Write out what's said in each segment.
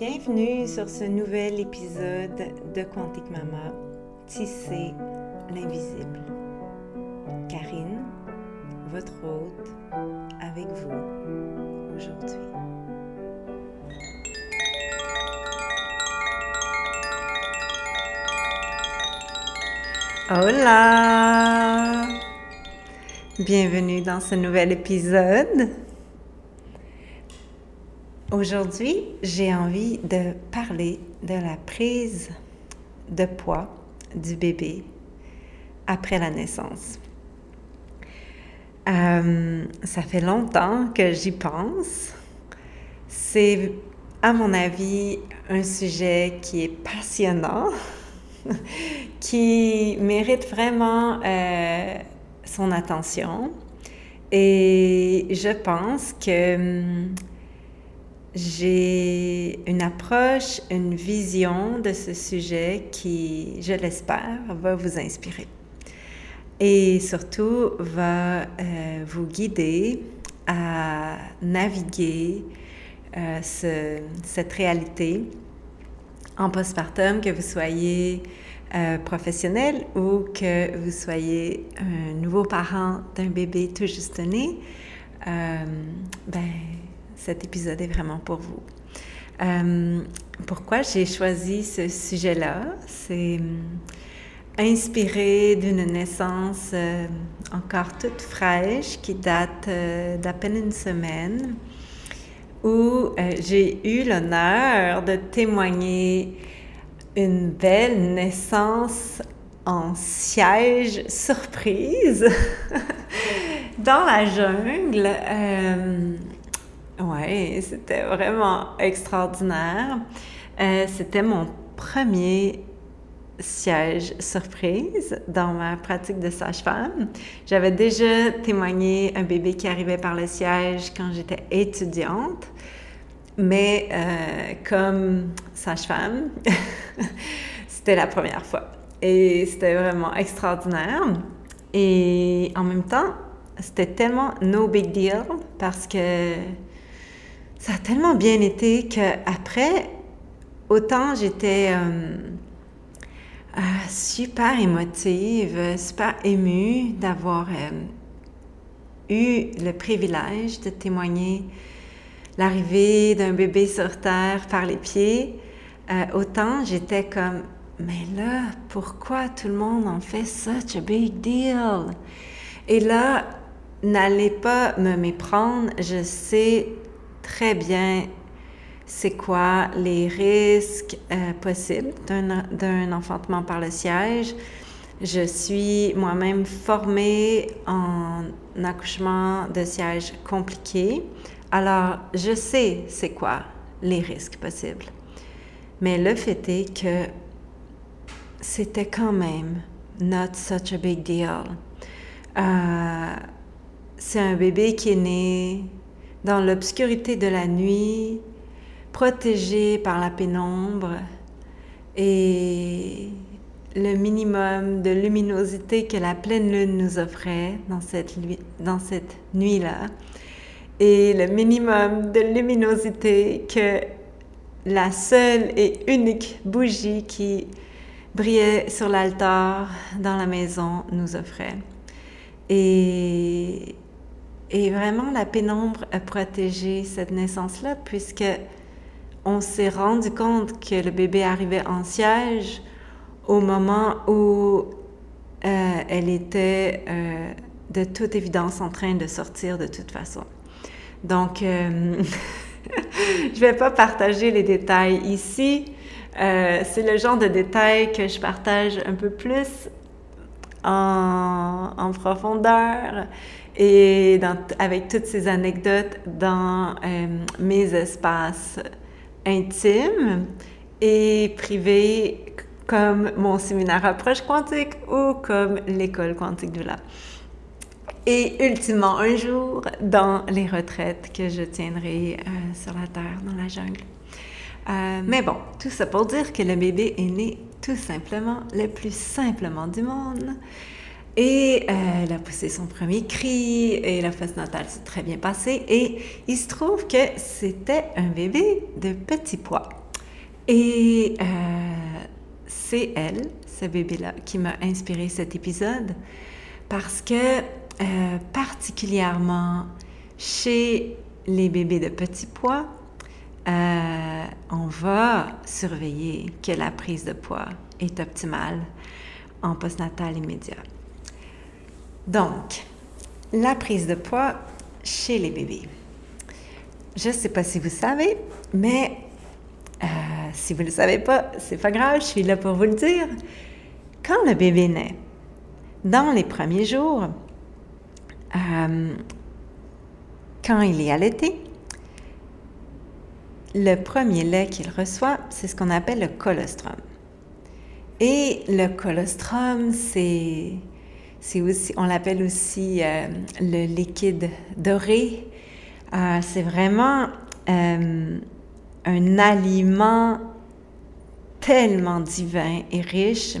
Bienvenue sur ce nouvel épisode de Quantique Mama, Tisser l'invisible. Karine, votre hôte, avec vous aujourd'hui. Hola! Bienvenue dans ce nouvel épisode. Aujourd'hui, j'ai envie de parler de la prise de poids du bébé après la naissance. Euh, ça fait longtemps que j'y pense. C'est, à mon avis, un sujet qui est passionnant, qui mérite vraiment euh, son attention. Et je pense que hum, j'ai une approche, une vision de ce sujet qui, je l'espère, va vous inspirer et surtout va euh, vous guider à naviguer euh, cette réalité en postpartum, que vous soyez euh, professionnel ou que vous soyez un nouveau parent d'un bébé tout juste né. ben, cet épisode est vraiment pour vous. Euh, pourquoi j'ai choisi ce sujet-là? C'est euh, inspiré d'une naissance euh, encore toute fraîche qui date d'à peine une semaine où j'ai eu l'honneur de témoigner une belle naissance en siège surprise dans la jungle. Oui, c'était vraiment extraordinaire. Euh, c'était mon premier siège surprise dans ma pratique de sage-femme. J'avais déjà témoigné un bébé qui arrivait par le siège quand j'étais étudiante, mais euh, comme sage-femme, c'était la première fois. Et c'était vraiment extraordinaire. Et en même temps, c'était tellement no big deal parce que ça a tellement bien été qu'après, autant j'étais euh, euh, super émotive, super émue d'avoir euh, eu le privilège de témoigner l'arrivée d'un bébé sur Terre par les pieds, autant j'étais comme, mais là, pourquoi tout le monde en fait such a big deal? Et là, n'allez pas me méprendre, je sais très bien c'est quoi les risques euh, possibles d'un enfantement par le siège. Je suis moi-même formée en accouchement de siège compliqué. Alors, je sais c'est quoi les risques possibles. Mais le fait est que c'était quand même not such a big deal. Euh, c'est un bébé qui est né dans l'obscurité de la nuit, protégé par la pénombre et le minimum de luminosité que la pleine lune nous offrait dans cette, nuit-là et le minimum de luminosité que la seule et unique bougie qui brillait sur l'altar dans la maison nous offrait. Et et vraiment, la pénombre a protégé cette naissance-là, puisque on s'est rendu compte que le bébé arrivait en siège au moment où euh, elle était euh, de toute évidence en train de sortir de toute façon. Donc, euh, je ne vais pas partager les détails ici. c'est le genre de détails que je partage un peu plus en, en profondeur et avec toutes ces anecdotes dans euh, mes espaces intimes et privés comme mon séminaire approche quantique ou comme l'école quantique de là. Et ultimement, un jour, dans les retraites que je tiendrai euh, sur la terre, dans la jungle. Euh, mais bon, tout ça pour dire que le bébé est né tout simplement, le plus simplement du monde. Et euh, elle a poussé son premier cri et la phase natale s'est très bien passée. Et il se trouve que c'était un bébé de petit poids. Et euh, c'est elle, ce bébé-là, qui m'a inspiré cet épisode parce que euh, particulièrement chez les bébés de petit poids, on va surveiller que la prise de poids est optimale en postnatal immédiat. Donc, la prise de poids chez les bébés. Je ne sais pas si vous savez, mais euh, si vous ne le savez pas, c'est pas grave, je suis là pour vous le dire. Quand le bébé naît, dans les premiers jours, euh, quand il est allaité, le premier lait qu'il reçoit, c'est ce qu'on appelle le colostrum. Et le colostrum, c'est, aussi, on l'appelle aussi euh, le liquide doré. Euh, c'est vraiment un aliment tellement divin et riche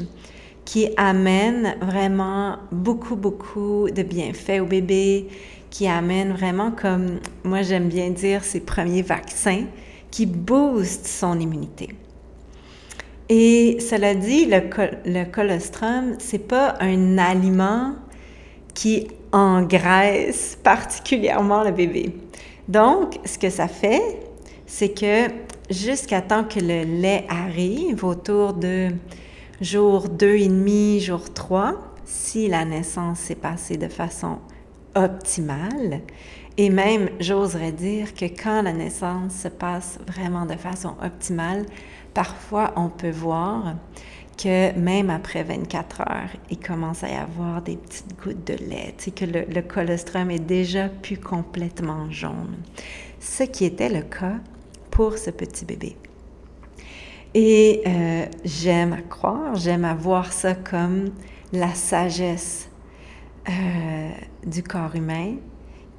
qui amène vraiment beaucoup, beaucoup de bienfaits au bébé, qui amène vraiment, comme moi j'aime bien dire, ses premiers vaccins qui boostent son immunité. Et cela dit, le, le colostrum, c'est pas un aliment qui engraisse particulièrement le bébé. Donc, ce que ça fait, c'est que jusqu'à temps que le lait arrive autour de jour 2 et demi, jour 3, si la naissance s'est passée de façon optimale, et même, j'oserais dire que quand la naissance se passe vraiment de façon optimale, parfois on peut voir que même après 24 heures, il commence à y avoir des petites gouttes de lait, tu que le, le colostrum est déjà plus complètement jaune. Ce qui était le cas pour ce petit bébé. Et euh, j'aime à croire, j'aime à voir ça comme la sagesse euh, du corps humain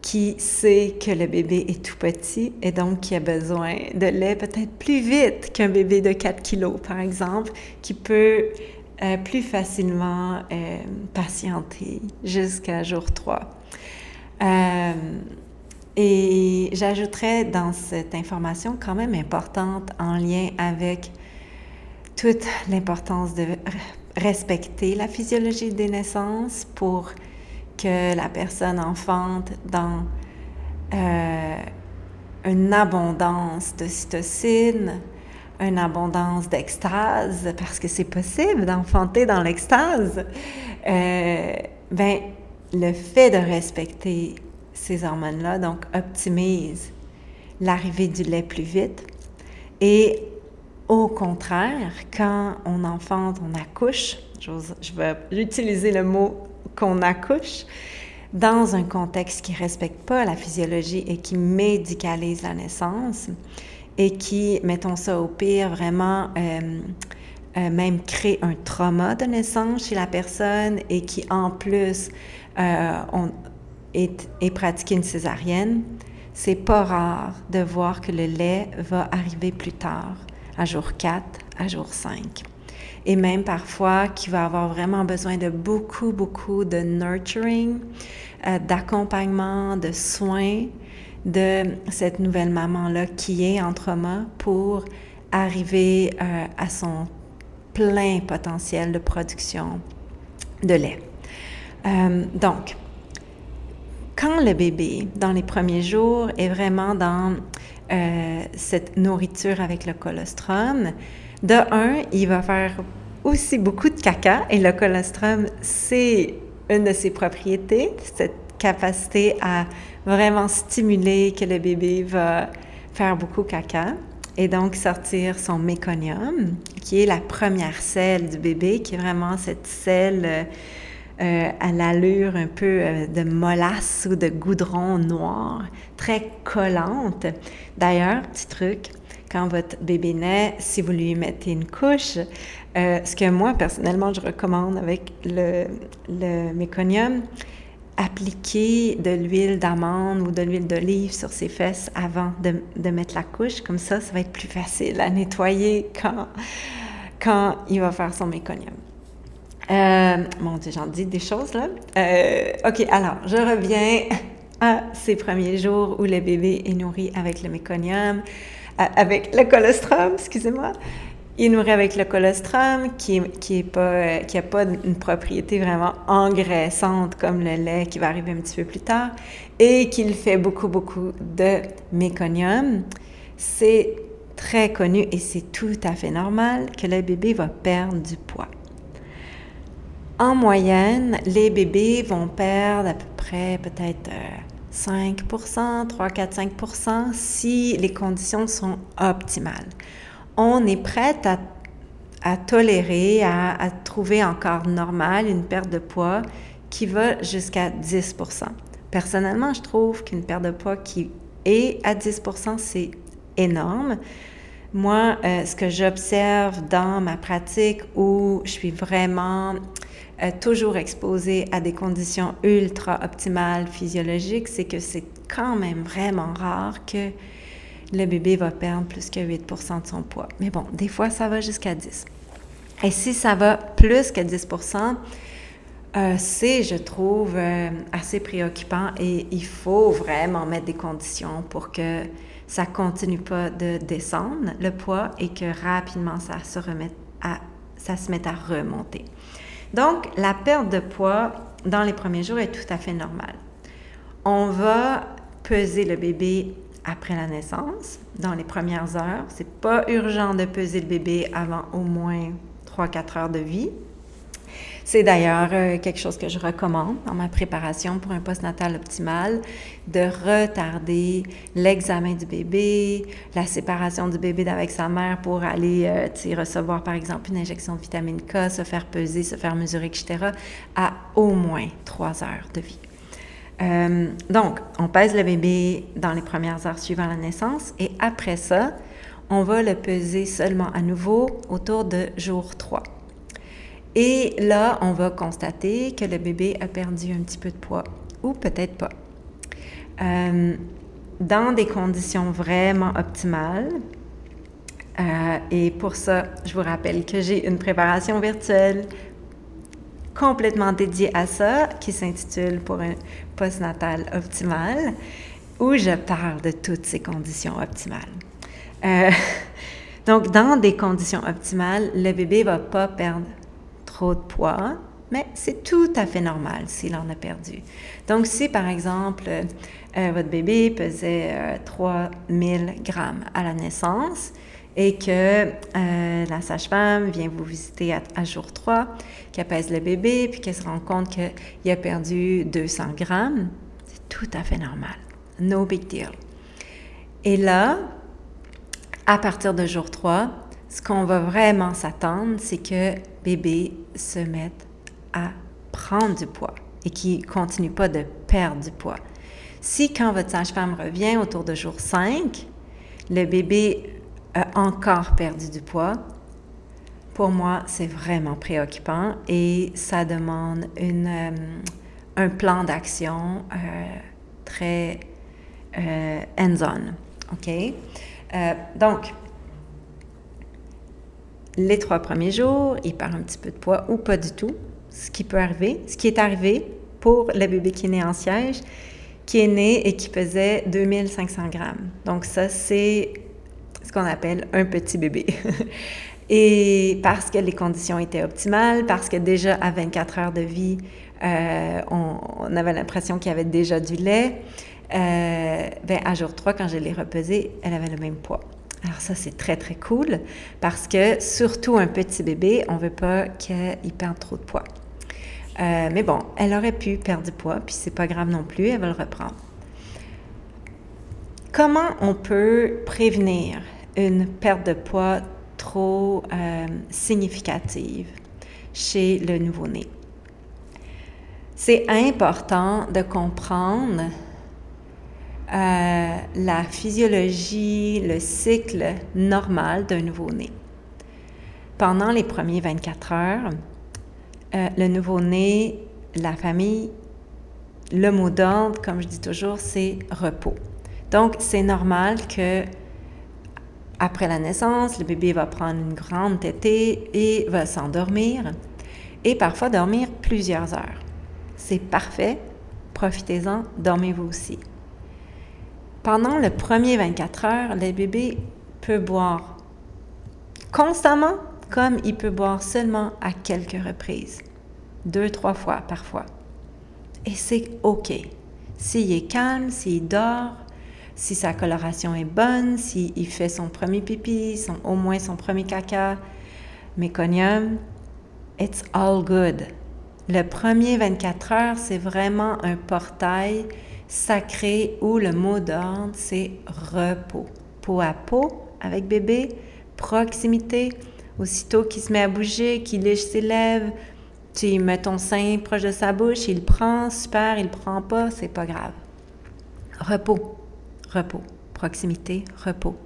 qui sait que le bébé est tout petit et donc qui a besoin de lait peut-être plus vite qu'un bébé de 4 kilos, par exemple, qui peut euh, plus facilement patienter jusqu'à jour 3. et j'ajouterais dans cette information quand même importante en lien avec toute l'importance de respecter la physiologie des naissances pour que la personne enfante dans euh, une abondance de cytocine, une abondance d'extase, parce que c'est possible d'enfanter dans l'extase, euh, ben, le fait de respecter ces hormones-là, donc, optimise l'arrivée du lait plus vite. Et au contraire, quand on enfante, on accouche, je vais utiliser le mot qu'on accouche, dans un contexte qui ne respecte pas la physiologie et qui médicalise la naissance et qui, mettons ça au pire, vraiment euh, euh, même crée un trauma de naissance chez la personne et qui en plus euh, est, est pratiqué une césarienne, c'est pas rare de voir que le lait va arriver plus tard à jour 4, à jour 5. Et même parfois qui va avoir vraiment besoin de beaucoup, beaucoup de nurturing, euh, d'accompagnement, de soins de cette nouvelle maman-là qui est en trauma pour arriver euh, à son plein potentiel de production de lait. Euh, donc, quand le bébé, dans les premiers jours, est vraiment dans cette nourriture avec le colostrum, de un, il va faire aussi beaucoup de caca et le colostrum, c'est une de ses propriétés, cette capacité à vraiment stimuler que le bébé va faire beaucoup caca et donc sortir son méconium, qui est la première selle du bébé, qui est vraiment cette selle euh, à l'allure un peu euh, de molasse ou de goudron noir, très collante. D'ailleurs, petit truc, quand votre bébé naît, si vous lui mettez une couche, euh, ce que moi, personnellement, je recommande avec le, méconium, appliquer de l'huile d'amande ou de l'huile d'olive sur ses fesses avant de, mettre la couche. Comme ça, ça va être plus facile à nettoyer quand, quand il va faire son méconium. Euh, Dieu, j'en dis des choses là. Euh, OK, alors, je reviens à ces premiers jours où le bébé est nourri avec le méconium, avec le colostrum, excusez-moi. Il nourrit avec le colostrum, qui n'a qui pas, a pas une propriété vraiment engraissante comme le lait qui va arriver un petit peu plus tard, et qu'il fait beaucoup, beaucoup de méconium. C'est très connu et c'est tout à fait normal que le bébé va perdre du poids. En moyenne, les bébés vont perdre à peu près peut-être 5% 3, 4, 5% si les conditions sont optimales. On est prête à, tolérer, à, trouver encore normal une perte de poids qui va jusqu'à 10% Personnellement, je trouve qu'une perte de poids qui est à 10% c'est énorme. Moi, euh, ce que j'observe dans ma pratique où je suis vraiment euh, toujours exposée à des conditions ultra optimales physiologiques, c'est que c'est quand même vraiment rare que le bébé va perdre plus que 8 de son poids. Mais bon, des fois, ça va jusqu'à 10. Et si ça va plus que 10 euh, c'est, je trouve, assez préoccupant et il faut vraiment mettre des conditions pour que ça continue pas de descendre le poids et que rapidement ça se remette à ça se met à remonter. Donc la perte de poids dans les premiers jours est tout à fait normale. On va peser le bébé après la naissance, dans les premières heures. C'est pas urgent de peser le bébé avant au moins 3-4 heures de vie. C'est d'ailleurs euh, quelque chose que je recommande dans ma préparation pour un postnatal optimal, de retarder l'examen du bébé, la séparation du bébé d'avec sa mère pour aller euh, recevoir par exemple une injection de vitamine K, se faire peser, se faire mesurer, etc., à au moins trois heures de vie. Euh, donc, on pèse le bébé dans les premières heures suivant la naissance et après ça, on va le peser seulement à nouveau autour de jour 3. Et là, on va constater que le bébé a perdu un petit peu de poids ou peut-être pas. Euh, dans des conditions vraiment optimales, euh, et pour ça, je vous rappelle que j'ai une préparation virtuelle complètement dédiée à ça qui s'intitule Pour un postnatal optimal, où je parle de toutes ces conditions optimales. Euh, donc, dans des conditions optimales, le bébé ne va pas perdre de poids, mais c'est tout à fait normal s'il en a perdu. Donc, si par exemple, euh, votre bébé pesait 3000 euh, grammes à la naissance et que euh, la sage-femme vient vous visiter à, jour 3, qu'elle pèse le bébé, puis qu'elle se rend compte qu'il a perdu 200 grammes, c'est tout à fait normal. No big deal. Et là, à partir de jour 3, ce qu'on va vraiment s'attendre, c'est que bébé se mette à prendre du poids et qu'il ne continue pas de perdre du poids. Si quand votre sage-femme revient autour de jour 5, le bébé a encore perdu du poids, pour moi, c'est vraiment préoccupant et ça demande une, euh, un plan d'action euh, très euh, hands-on. OK? donc, les trois premiers jours, il perd un petit peu de poids ou pas du tout, ce qui peut arriver, ce qui est arrivé pour le bébé qui est né en siège, qui est né et qui pesait 2500 grammes. Donc ça, c'est ce qu'on appelle un petit bébé. et parce que les conditions étaient optimales, parce que déjà à 24 heures de vie, euh, on, avait l'impression qu'il y avait déjà du lait, euh, ben, à jour 3, quand je l'ai repesé, elle avait le même poids. Alors ça, c'est très, très cool parce que surtout un petit bébé, on ne veut pas qu'il perde trop de poids. Euh, mais bon, elle aurait pu perdre du poids, puis c'est pas grave non plus, elle va le reprendre. Comment on peut prévenir une perte de poids trop euh, significative chez le nouveau-né? C'est important de comprendre euh, la physiologie, le cycle normal d'un nouveau-né. Pendant les premiers 24 heures, euh, le nouveau-né, la famille, le mot d'ordre, comme je dis toujours, c'est repos. Donc, c'est normal que après la naissance, le bébé va prendre une grande tétée et va s'endormir et parfois dormir plusieurs heures. C'est parfait, profitez-en, dormez-vous aussi. Pendant le premier 24 heures, le bébé peut boire constamment, comme il peut boire seulement à quelques reprises, deux, trois fois parfois. Et c'est OK. S'il est calme, s'il dort, si sa coloration est bonne, s'il fait son premier pipi, son, au moins son premier caca, méconium, it's all good. Le premier 24 heures, c'est vraiment un portail sacré où le mot d'ordre, c'est repos. Peau à peau avec bébé, proximité. Aussitôt qu'il se met à bouger, qu'il lèche ses lèvres, tu mets ton sein proche de sa bouche, il prend, super, il prend pas, c'est pas grave. Repos, repos, proximité, repos.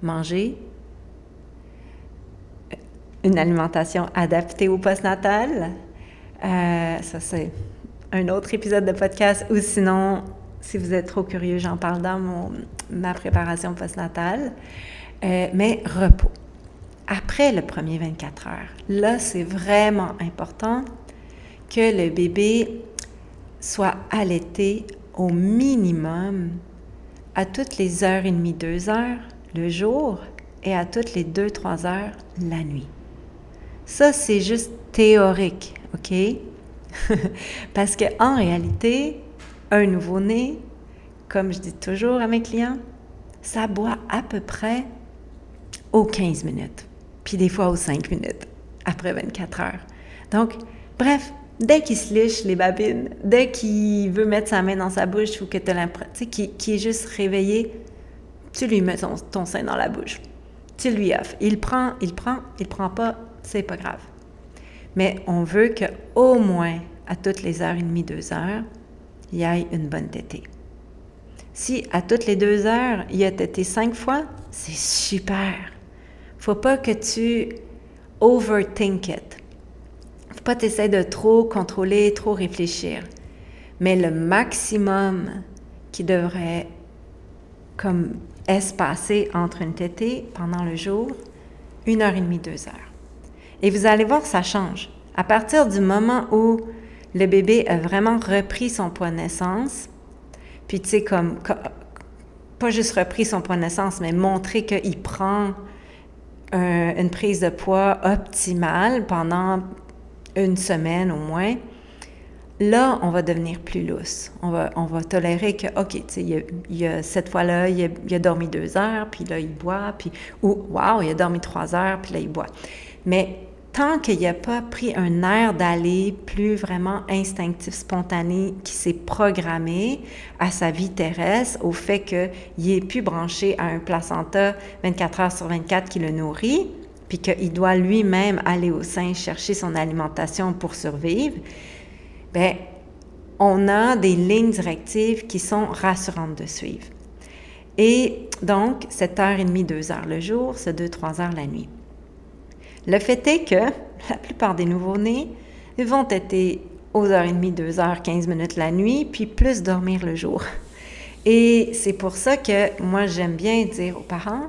Manger, une alimentation adaptée au postnatal. Euh, ça, c'est un autre épisode de podcast ou sinon, si vous êtes trop curieux, j'en parle dans mon, ma préparation postnatale. Euh, mais repos. Après le premier 24 heures, là, c'est vraiment important que le bébé soit allaité au minimum à toutes les heures et demie, deux heures le jour et à toutes les deux, trois heures la nuit. Ça, c'est juste théorique, OK? Parce qu'en réalité, un nouveau-né, comme je dis toujours à mes clients, ça boit à peu près aux 15 minutes, puis des fois aux 5 minutes après 24 heures. Donc, bref, dès qu'il se liche les babines, dès qu'il veut mettre sa main dans sa bouche ou que tu as l'impression qu'il est juste réveillé, tu lui mets ton, ton, sein dans la bouche. Tu lui offres. Il prend, il prend, il prend pas, c'est pas grave. Mais on veut qu'au moins à toutes les heures et demie, deux heures, il y ait une bonne tétée. Si à toutes les deux heures, il y a tété cinq fois, c'est super. Faut pas que tu overthink it. Faut pas t'essayer de trop contrôler, trop réfléchir. Mais le maximum qui devrait comme espacer entre une tétée pendant le jour, une heure et demie, deux heures. Et vous allez voir, ça change. À partir du moment où le bébé a vraiment repris son poids de naissance, puis tu sais, comme, pas juste repris son poids de naissance, mais montrer qu'il prend une prise de poids optimale pendant une semaine au moins, là, on va devenir plus lousse. On va, on va tolérer que, OK, tu sais, a, cette fois-là, il, il, a dormi deux heures, puis là, il boit, puis, ou, wow, il a dormi trois heures, puis là, il boit. Mais tant qu'il n'a pas pris un air d'aller plus vraiment instinctif, spontané, qui s'est programmé à sa vie terrestre, au fait qu'il est plus branché à un placenta 24 heures sur 24 qui le nourrit, puis qu'il doit lui-même aller au sein chercher son alimentation pour survivre, bien, on a des lignes directives qui sont rassurantes de suivre. Et donc, 7 heures et demie, 2 heures le jour, c'est 2-3 heures la nuit. Le fait est que la plupart des nouveau-nés vont être aux heures et demie, 2 heures, 15 minutes la nuit, puis plus dormir le jour. Et c'est pour ça que moi, j'aime bien dire aux parents,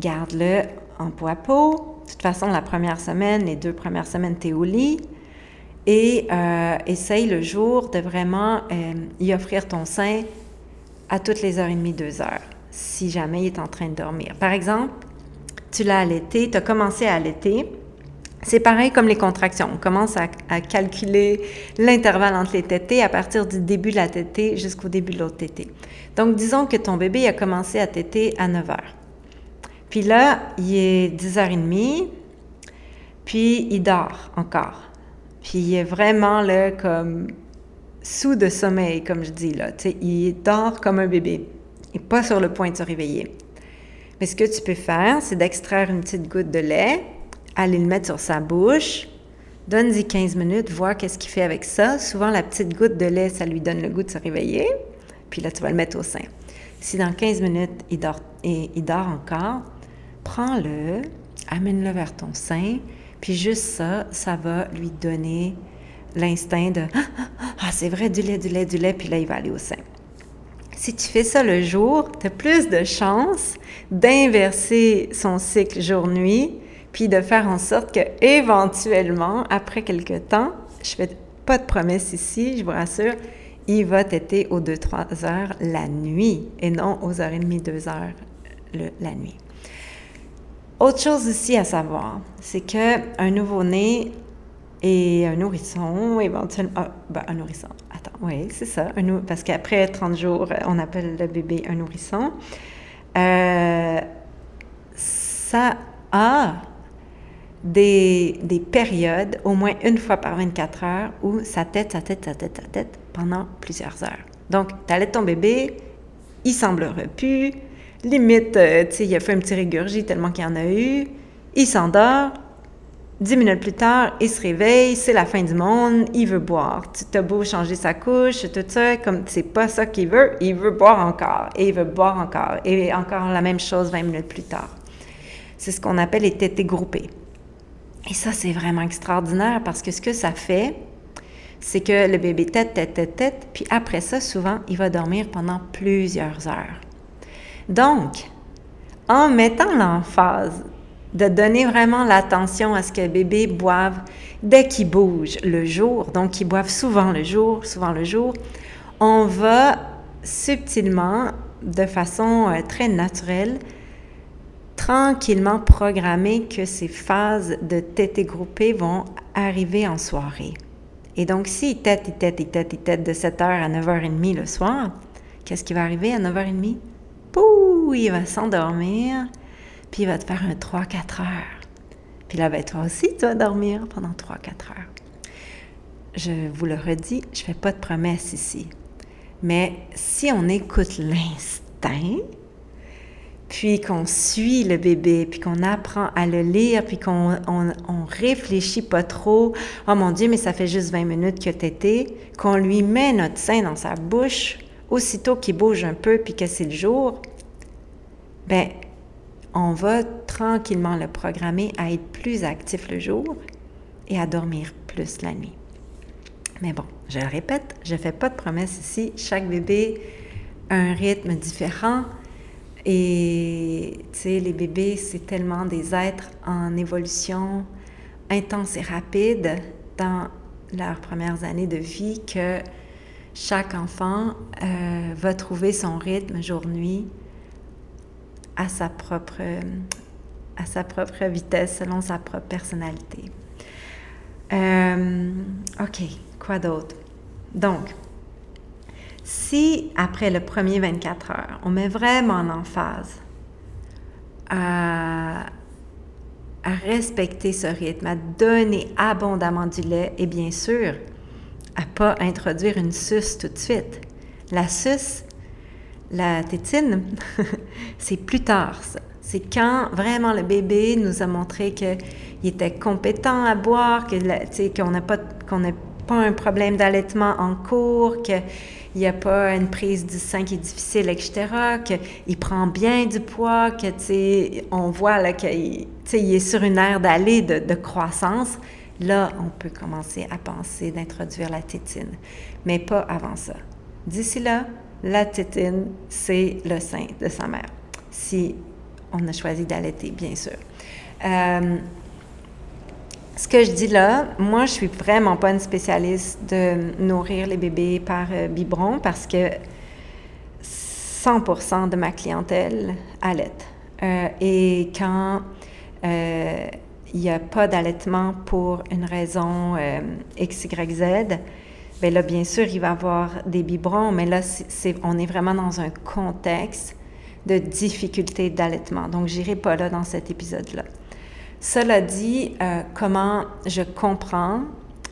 garde-le en poids peau. De toute façon, la première semaine, les deux premières semaines, tu es au lit. Et euh, essaye le jour de vraiment euh, y offrir ton sein à toutes les heures et demie, deux heures, si jamais il est en train de dormir. Par exemple, tu l'as allaité, tu as commencé à allaiter. C'est pareil comme les contractions. On commence à, calculer l'intervalle entre les tétés à partir du début de la tétée jusqu'au début de l'autre tétée. Donc, disons que ton bébé a commencé à téter à 9 heures. Puis là, il est 10h30, puis il dort encore. Puis il est vraiment là comme sous de sommeil, comme je dis là. sais, il dort comme un bébé. Il n'est pas sur le point de se réveiller. Mais ce que tu peux faire, c'est d'extraire une petite goutte de lait, aller le mettre sur sa bouche, donne-y 15 minutes, voir qu'est-ce qu'il fait avec ça. Souvent, la petite goutte de lait, ça lui donne le goût de se réveiller. Puis là, tu vas le mettre au sein. Si dans 15 minutes, il dort, et il dort encore, prends-le, amène-le vers ton sein, puis juste ça, ça va lui donner l'instinct de ah, ah, ah c'est vrai, du lait, du lait, du lait, puis là, il va aller au sein. Si tu fais ça le jour, tu as plus de chances d'inverser son cycle jour-nuit, puis de faire en sorte que éventuellement, après quelques temps, je fais pas de promesse ici, je vous rassure, il va t'aider aux 2-3 heures la nuit et non aux heures et demie, 2 heures la nuit. Autre chose aussi à savoir, c'est qu'un nouveau-né et un nourrisson, éventuellement. Ah, ben, un nourrisson. Oui, c'est ça. Parce qu'après 30 jours, on appelle le bébé un nourrisson. Euh, ça a des, des, périodes, au moins une fois par 24 heures, où sa tête, sa tête, sa tête, sa tête, pendant plusieurs heures. Donc, tu allaites ton bébé, il semblerait plus, limite, euh, tu sais, il a fait un petit régurgie tellement qu'il y en a eu, il s'endort, Dix minutes plus tard, il se réveille, c'est la fin du monde, il veut boire. Tu t'as beau changer sa couche, tout ça, comme c'est pas ça qu'il veut, il veut boire encore, et il veut boire encore, et encore la même chose 20 minutes plus tard. C'est ce qu'on appelle les tétés groupés. Et ça, c'est vraiment extraordinaire parce que ce que ça fait, c'est que le bébé tête, tête, tête, tête, puis après ça, souvent, il va dormir pendant plusieurs heures. Donc, en mettant l'emphase de donner vraiment l'attention à ce que bébé boive dès qu'il bouge le jour, donc qu'il boive souvent le jour, souvent le jour, on va subtilement, de façon euh, très naturelle, tranquillement programmer que ces phases de tété groupée vont arriver en soirée. Et donc, s'il tête, il tête, il tête, il tête de 7h à 9h30 le soir, qu'est-ce qui va arriver à 9h30? Pouh, il va s'endormir puis il va te faire un 3-4 heures. Puis là, ben, toi aussi, tu vas dormir pendant 3-4 heures. Je vous le redis, je ne fais pas de promesses ici. Mais si on écoute l'instinct, puis qu'on suit le bébé, puis qu'on apprend à le lire, puis qu'on on, réfléchit pas trop, oh mon Dieu, mais ça fait juste 20 minutes que t'étais, qu'on lui met notre sein dans sa bouche, aussitôt qu'il bouge un peu, puis que c'est le jour, ben on va tranquillement le programmer à être plus actif le jour et à dormir plus la nuit. Mais bon, je le répète, je ne fais pas de promesses ici. Chaque bébé a un rythme différent. Et tu sais, les bébés, c'est tellement des êtres en évolution intense et rapide dans leurs premières années de vie que chaque enfant euh, va trouver son rythme jour-nuit à sa propre, à sa propre vitesse, selon sa propre personnalité. Euh, OK, quoi d'autre? Donc, si après le premier 24 heures, on met vraiment en emphase à, à respecter ce rythme, à donner abondamment du lait et bien sûr, à pas introduire une suce tout de suite. La suce, la tétine, c'est plus tard, ça. C'est quand vraiment le bébé nous a montré qu'il était compétent à boire, qu'on n'a pas, qu'on pas un problème d'allaitement en cours, qu'il n'y a pas une prise du sein qui est difficile, etc., qu'il prend bien du poids, que, on voit qu'il il est sur une ère d'aller de, de croissance. Là, on peut commencer à penser d'introduire la tétine, mais pas avant ça. D'ici là, la tétine, c'est le sein de sa mère, si on a choisi d'allaiter, bien sûr. Euh, ce que je dis là, moi, je suis vraiment pas une spécialiste de nourrir les bébés par euh, biberon parce que 100% de ma clientèle allaite. Euh, et quand il n'y a pas d'allaitement pour une raison X, Y, Z, Bien là, bien sûr, il va y avoir des biberons, mais là, c'est, on est vraiment dans un contexte de difficulté d'allaitement. Donc, j'irai pas là dans cet épisode-là. Cela dit, euh, comment je comprends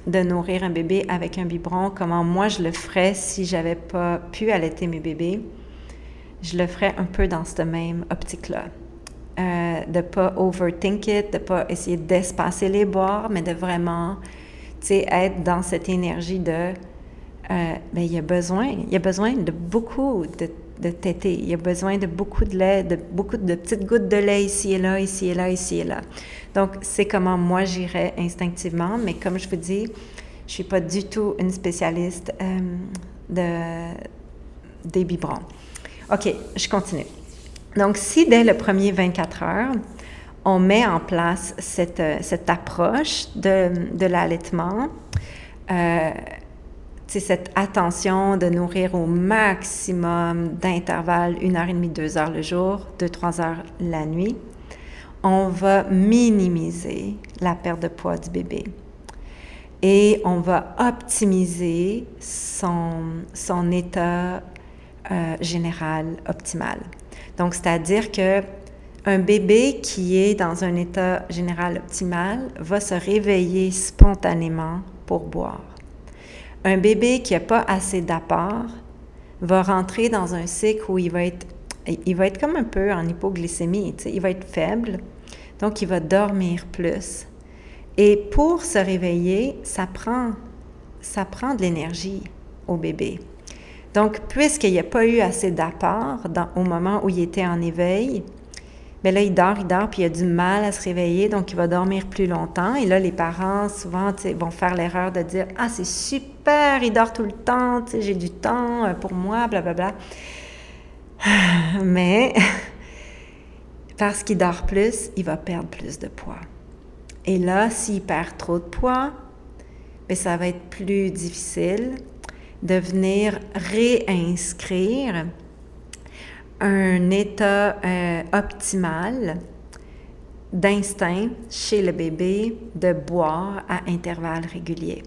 de nourrir un bébé avec un biberon, comment moi je le ferais si j'avais pas pu allaiter mes bébés, je le ferais un peu dans cette même optique-là. Euh, de pas overthink it, de pas essayer d'espacer les boires, mais de vraiment être dans cette énergie de, euh, ben, il y a besoin, il y a besoin de beaucoup de, de tétés, il y a besoin de beaucoup de lait, de beaucoup de petites gouttes de lait ici et là, ici et là, ici et là. Donc, c'est comment moi j'irais instinctivement, mais comme je vous dis, je suis pas du tout une spécialiste euh, de, des biberons. OK, je continue. Donc, si dès le premier 24 heures, on met en place cette, euh, cette approche de, de l'allaitement, euh, cette attention de nourrir au maximum d'intervalles, une heure et demie, deux heures le jour, deux, trois heures la nuit. on va minimiser la perte de poids du bébé et on va optimiser son, son état euh, général optimal. Donc, c'est-à-dire que un bébé qui est dans un état général optimal va se réveiller spontanément pour boire. Un bébé qui n'a pas assez d'apport va rentrer dans un cycle où il va être, il va être comme un peu en hypoglycémie, il va être faible, donc il va dormir plus. Et pour se réveiller, ça prend, ça prend de l'énergie au bébé. Donc, puisqu'il n'y a pas eu assez d'apport au moment où il était en éveil, mais là, il dort, il dort, puis il a du mal à se réveiller, donc il va dormir plus longtemps. Et là, les parents, souvent, vont faire l'erreur de dire Ah, c'est super, il dort tout le temps, j'ai du temps euh, pour moi, blablabla. Mais parce qu'il dort plus, il va perdre plus de poids. Et là, s'il perd trop de poids, bien, ça va être plus difficile de venir réinscrire un état euh, optimal d'instinct chez le bébé de boire à intervalles réguliers.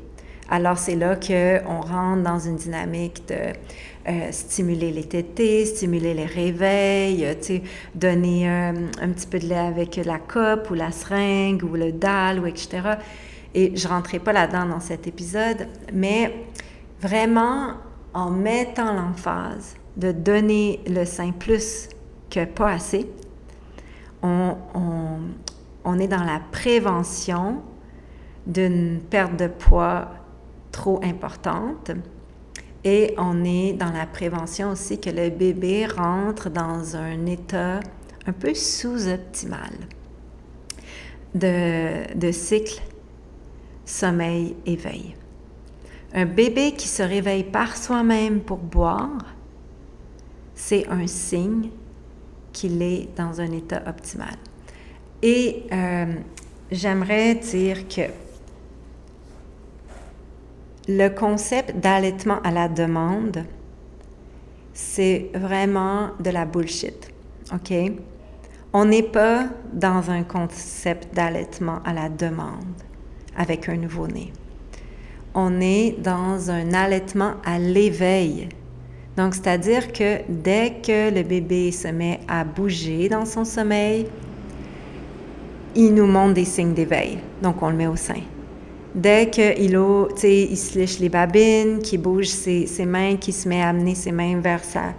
Alors c'est là qu'on rentre dans une dynamique de euh, stimuler les tétés, stimuler les réveils, donner euh, un petit peu de lait avec la coupe ou la seringue ou le dalle ou etc. Et je rentrerai pas là-dedans dans cet épisode, mais vraiment en mettant l'emphase de donner le sein plus que pas assez, on, est dans la prévention d'une perte de poids trop importante et on est dans la prévention aussi que le bébé rentre dans un état un peu sous-optimal de cycle sommeil-éveil. Un bébé qui se réveille par soi-même pour boire c'est un signe qu'il est dans un état optimal. Et euh, j'aimerais dire que le concept d'allaitement à la demande, c'est vraiment de la bullshit. OK? On n'est pas dans un concept d'allaitement à la demande avec un nouveau-né. On est dans un allaitement à l'éveil donc, c'est-à-dire que dès que le bébé se met à bouger dans son sommeil, il nous montre des signes d'éveil. Donc, on le met au sein. Dès qu'il il se lèche les babines, qu'il bouge ses, mains, qu'il se met à amener ses mains vers sa,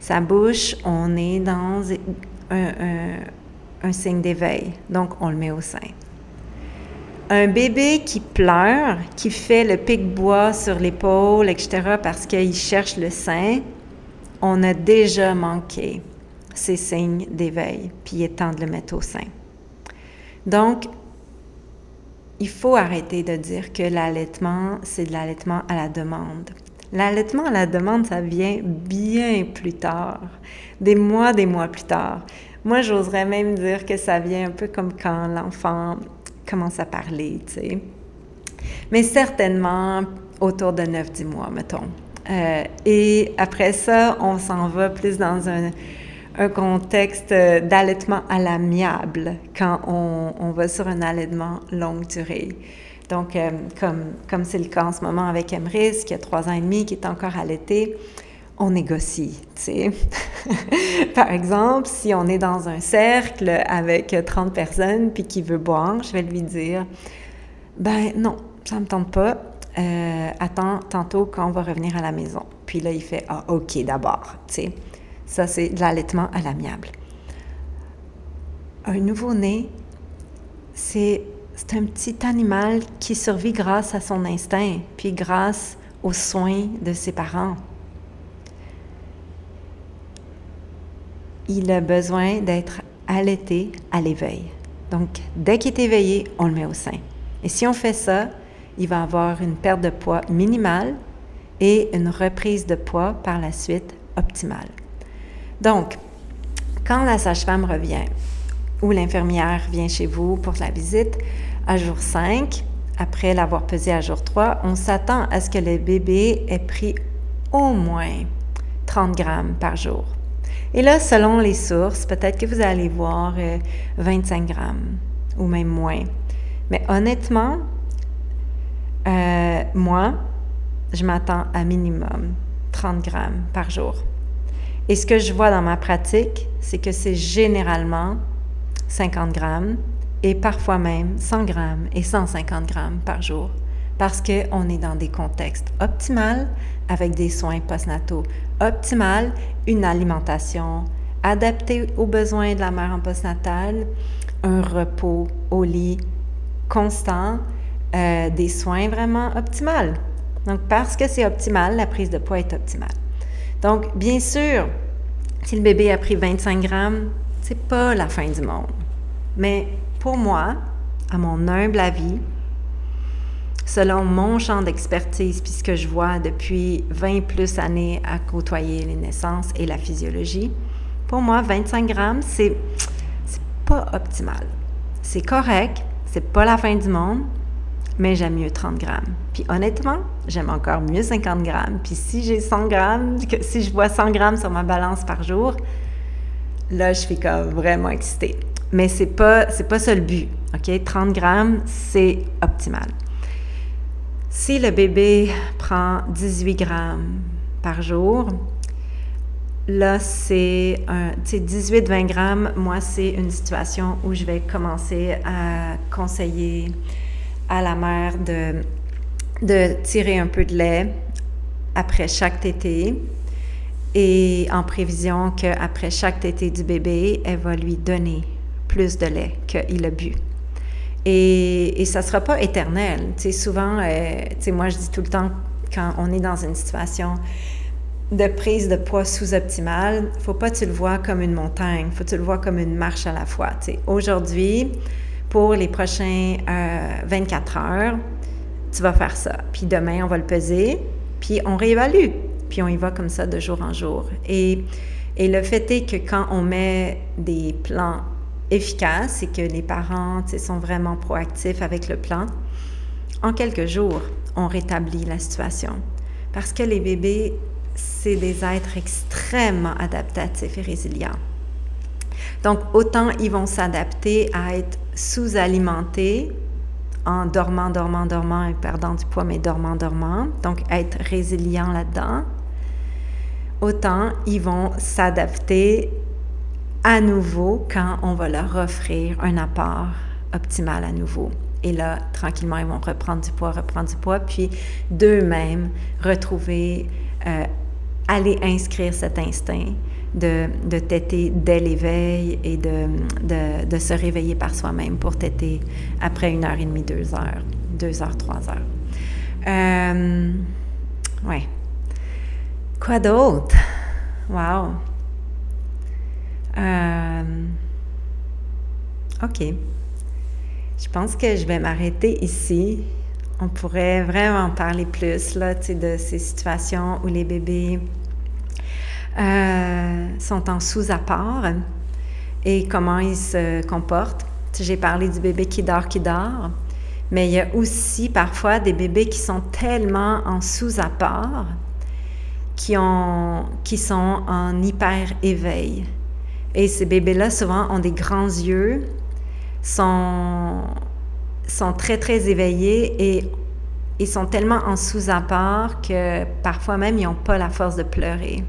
sa bouche, on est dans un, un signe d'éveil. Donc, on le met au sein. Un bébé qui pleure, qui fait le pic-bois sur l'épaule, etc., parce qu'il cherche le sein, on a déjà manqué ces signes d'éveil, puis il est temps de le mettre au sein. Donc, il faut arrêter de dire que l'allaitement, c'est de l'allaitement à la demande. L'allaitement à la demande, ça vient bien plus tard, des mois, des mois plus tard. Moi, j'oserais même dire que ça vient un peu comme quand l'enfant commence à parler, tu sais. Mais certainement autour de 9-10 mois, mettons. Euh, et après ça, on s'en va plus dans un, contexte d'allaitement à l'amiable quand on, on, va sur un allaitement longue durée. Donc, euh, comme comme c'est le cas en ce moment avec Emrys, qui a trois ans et demi, qui est encore allaité, on négocie, tu sais. Par exemple, si on est dans un cercle avec 30 personnes puis qui veut boire, je vais lui dire ben non, ça me tente pas. Euh, attends tantôt quand on va revenir à la maison. Puis là, il fait ah ok d'abord, tu sais. Ça c'est de l'allaitement à l'amiable. Un nouveau-né, c'est c'est un petit animal qui survit grâce à son instinct, puis grâce aux soins de ses parents. Il a besoin d'être allaité à l'éveil. Donc, dès qu'il est éveillé, on le met au sein. Et si on fait ça, il va avoir une perte de poids minimale et une reprise de poids par la suite optimale. Donc, quand la sage-femme revient ou l'infirmière vient chez vous pour la visite à jour 5, après l'avoir pesé à jour 3, on s'attend à ce que le bébé ait pris au moins 30 grammes par jour. Et là, selon les sources, peut-être que vous allez voir 25 euh, grammes ou même moins. Mais honnêtement, euh, moi, je m'attends à minimum 30 grammes par jour. Et ce que je vois dans ma pratique, c'est que c'est généralement 50 grammes et parfois même 100 grammes et 150 grammes par jour parce qu'on est dans des contextes optimaux avec des soins postnataux optimales, une alimentation adaptée aux besoins de la mère en postnatal, un repos au lit constant, euh, des soins vraiment optimales. Donc, parce que c'est optimal, la prise de poids est optimale. Donc, bien sûr, si le bébé a pris 25 grammes, c'est pas la fin du monde. Mais pour moi, à mon humble avis, selon mon champ d'expertise, puisque je vois depuis 20 plus années à côtoyer les naissances et la physiologie, pour moi, 25 grammes, c'est, pas optimal. C'est correct, c'est pas la fin du monde, mais j'aime mieux 30 grammes. Puis honnêtement, j'aime encore mieux 50 grammes. Puis si j'ai 100 grammes, que, si je vois 100 grammes sur ma balance par jour, là, je suis comme vraiment excitée. Mais c'est pas, c'est pas ça le but, OK? 30 grammes, c'est optimal. Si le bébé prend 18 grammes par jour, là, c'est 18-20 grammes. Moi, c'est une situation où je vais commencer à conseiller à la mère de, tirer un peu de lait après chaque tétée et en prévision qu'après chaque tétée du bébé, elle va lui donner plus de lait qu'il a bu. Et, ça ne sera pas éternel. Tu souvent, euh, moi, je dis tout le temps, quand on est dans une situation de prise de poids sous-optimale, faut pas que tu le vois comme une montagne, faut que tu le vois comme une marche à la fois. Tu sais, aujourd'hui, pour les prochains 24 euh, heures, tu vas faire ça. Puis demain, on va le peser, puis on réévalue, puis on y va comme ça de jour en jour. Et le fait est que quand on met des plans efficace et que les parents sont vraiment proactifs avec le plan, en quelques jours, on rétablit la situation. Parce que les bébés, c'est des êtres extrêmement adaptatifs et résilients. Donc, autant ils vont s'adapter à être sous-alimentés en dormant, dormant, dormant et perdant du poids, mais dormant, dormant. Donc, être résilients là-dedans. Autant ils vont s'adapter à nouveau quand on va leur offrir un apport optimal à nouveau. Et là, tranquillement, ils vont reprendre du poids, reprendre du poids, puis d'eux-mêmes retrouver, euh, aller inscrire cet instinct de, de téter dès l'éveil et de, de, se réveiller par soi-même pour téter après une heure et demie, deux heures, deux heures, trois heures. Euh, ouais. Quoi d'autre? Wow! Euh, OK. Je pense que je vais m'arrêter ici. On pourrait vraiment parler plus là, de ces situations où les bébés euh, sont en sous-apport et comment ils se comportent. J'ai parlé du bébé qui dort, qui dort, mais il y a aussi parfois des bébés qui sont tellement en sous-apport qui, qui sont en hyper-éveil. Et ces bébés-là, souvent, ont des grands yeux, sont, sont très, très éveillés et ils sont tellement en sous-apport que parfois même, ils n'ont pas la force de pleurer.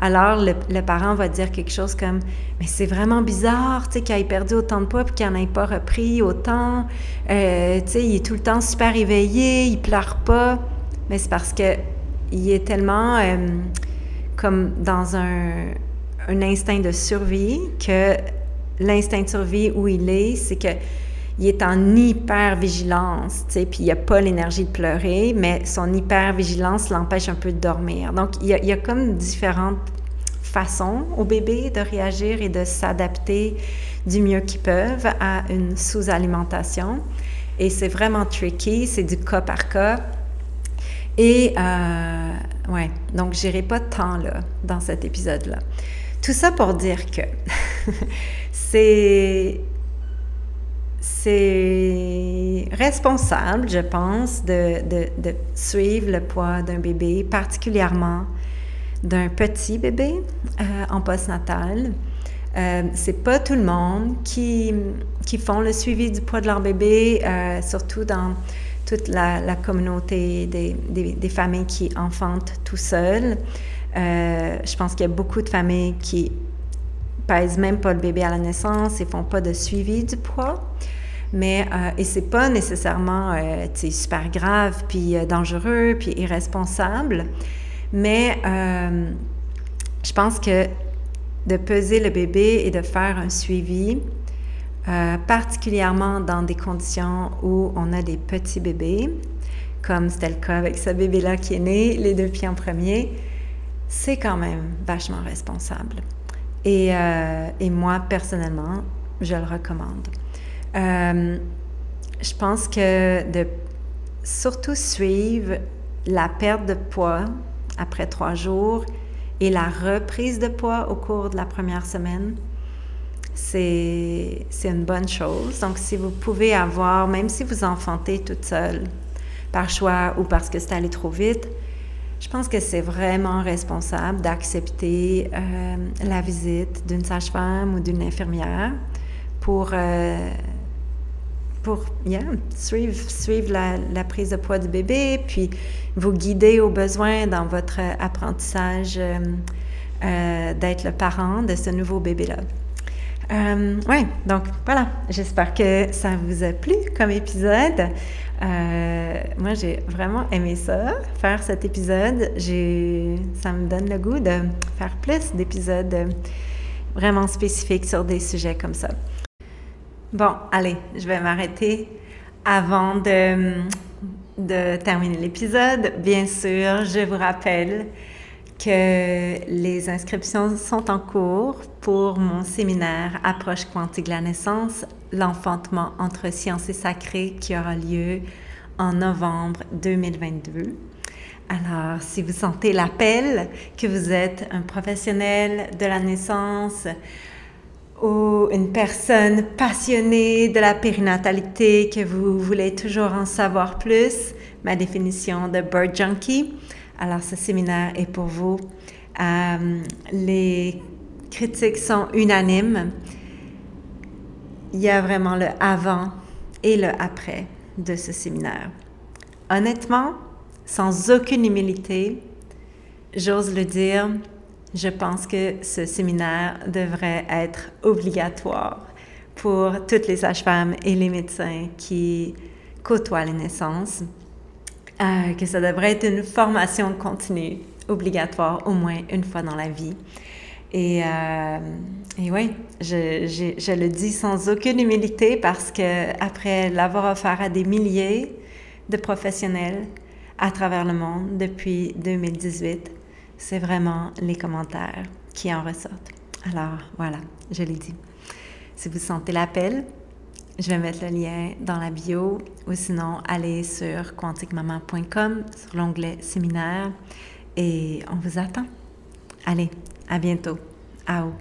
Alors, le, parent va dire quelque chose comme Mais c'est vraiment bizarre, tu sais, qu'il ait perdu autant de poids et qu'il n'en ait pas repris autant. Euh, tu sais, il est tout le temps super éveillé, il pleure pas. Mais c'est parce que il est tellement euh, comme dans un, un instinct de survie, que l'instinct de survie où il est, c'est que il est en hyper-vigilance, tu sais, puis il a pas l'énergie de pleurer, mais son hyper-vigilance l'empêche un peu de dormir. Donc, il y, a, il y a comme différentes façons au bébé de réagir et de s'adapter du mieux qu'ils peuvent à une sous-alimentation. Et c'est vraiment tricky, c'est du cas par cas. Et, euh, ouais, donc j'irai pas tant là, dans cet épisode-là. Tout ça pour dire que c'est responsable, je pense, de, de, de, suivre le poids d'un bébé, particulièrement d'un petit bébé euh, en postnatal. Euh, c'est pas tout le monde qui, qui font le suivi du poids de leur bébé, euh, surtout dans toute la, communauté des, des, familles qui enfantent tout seuls. Euh, je pense qu'il y a beaucoup de familles qui pèsent même pas le bébé à la naissance et font pas de suivi du poids. Mais, euh, et c'est pas nécessairement euh, super grave, puis euh, dangereux, puis irresponsable. Mais euh, je pense que de peser le bébé et de faire un suivi, particulièrement dans des conditions où on a des petits bébés, comme c'était le cas avec ce bébé-là qui est né, les deux pieds en premier, c'est quand même vachement responsable. Et, et moi, personnellement, je le recommande. Euh, je pense que de surtout suivre la perte de poids après trois jours et la reprise de poids au cours de la première semaine, c'est une bonne chose. Donc, si vous pouvez avoir, même si vous enfantez toute seule, par choix ou parce que c'est allé trop vite, je pense que c'est vraiment responsable d'accepter euh, la visite d'une sage-femme ou d'une infirmière pour euh, pour suivre, suivre la, prise de poids du bébé, puis vous guider au besoin dans votre apprentissage euh, d'être le parent de ce nouveau bébé-là. Oui, donc voilà, j'espère que ça vous a plu comme épisode. Moi, j'ai vraiment aimé ça, faire cet épisode. Ça me donne le goût de faire plus d'épisodes vraiment spécifiques sur des sujets comme ça. Bon, allez, je vais m'arrêter avant de, de terminer l'épisode. Bien sûr, je vous rappelle que les inscriptions sont en cours pour mon séminaire Approche quantique de la naissance, l'enfantement entre sciences et sacré qui aura lieu en novembre 2022. Alors, si vous sentez l'appel, que vous êtes un professionnel de la naissance, ou une personne passionnée de la périnatalité, que vous voulez toujours en savoir plus, ma définition de bird junkie, alors ce séminaire est pour vous. Euh, les critiques sont unanimes. Il y a vraiment le avant et le après de ce séminaire. Honnêtement, sans aucune humilité, j'ose le dire, je pense que ce séminaire devrait être obligatoire pour toutes les sages-femmes et les médecins qui côtoient les naissances, euh, que ça devrait être une formation continue, obligatoire au moins une fois dans la vie. Et, euh, oui, je, le dis sans aucune humilité parce que après l'avoir offert à des milliers de professionnels à travers le monde depuis 2018, c'est vraiment les commentaires qui en ressortent. Alors voilà, je l'ai dit. Si vous sentez l'appel, je vais mettre le lien dans la bio ou sinon allez sur quantiquemaman.com sur l'onglet séminaire et on vous attend. Allez, à bientôt. Ao.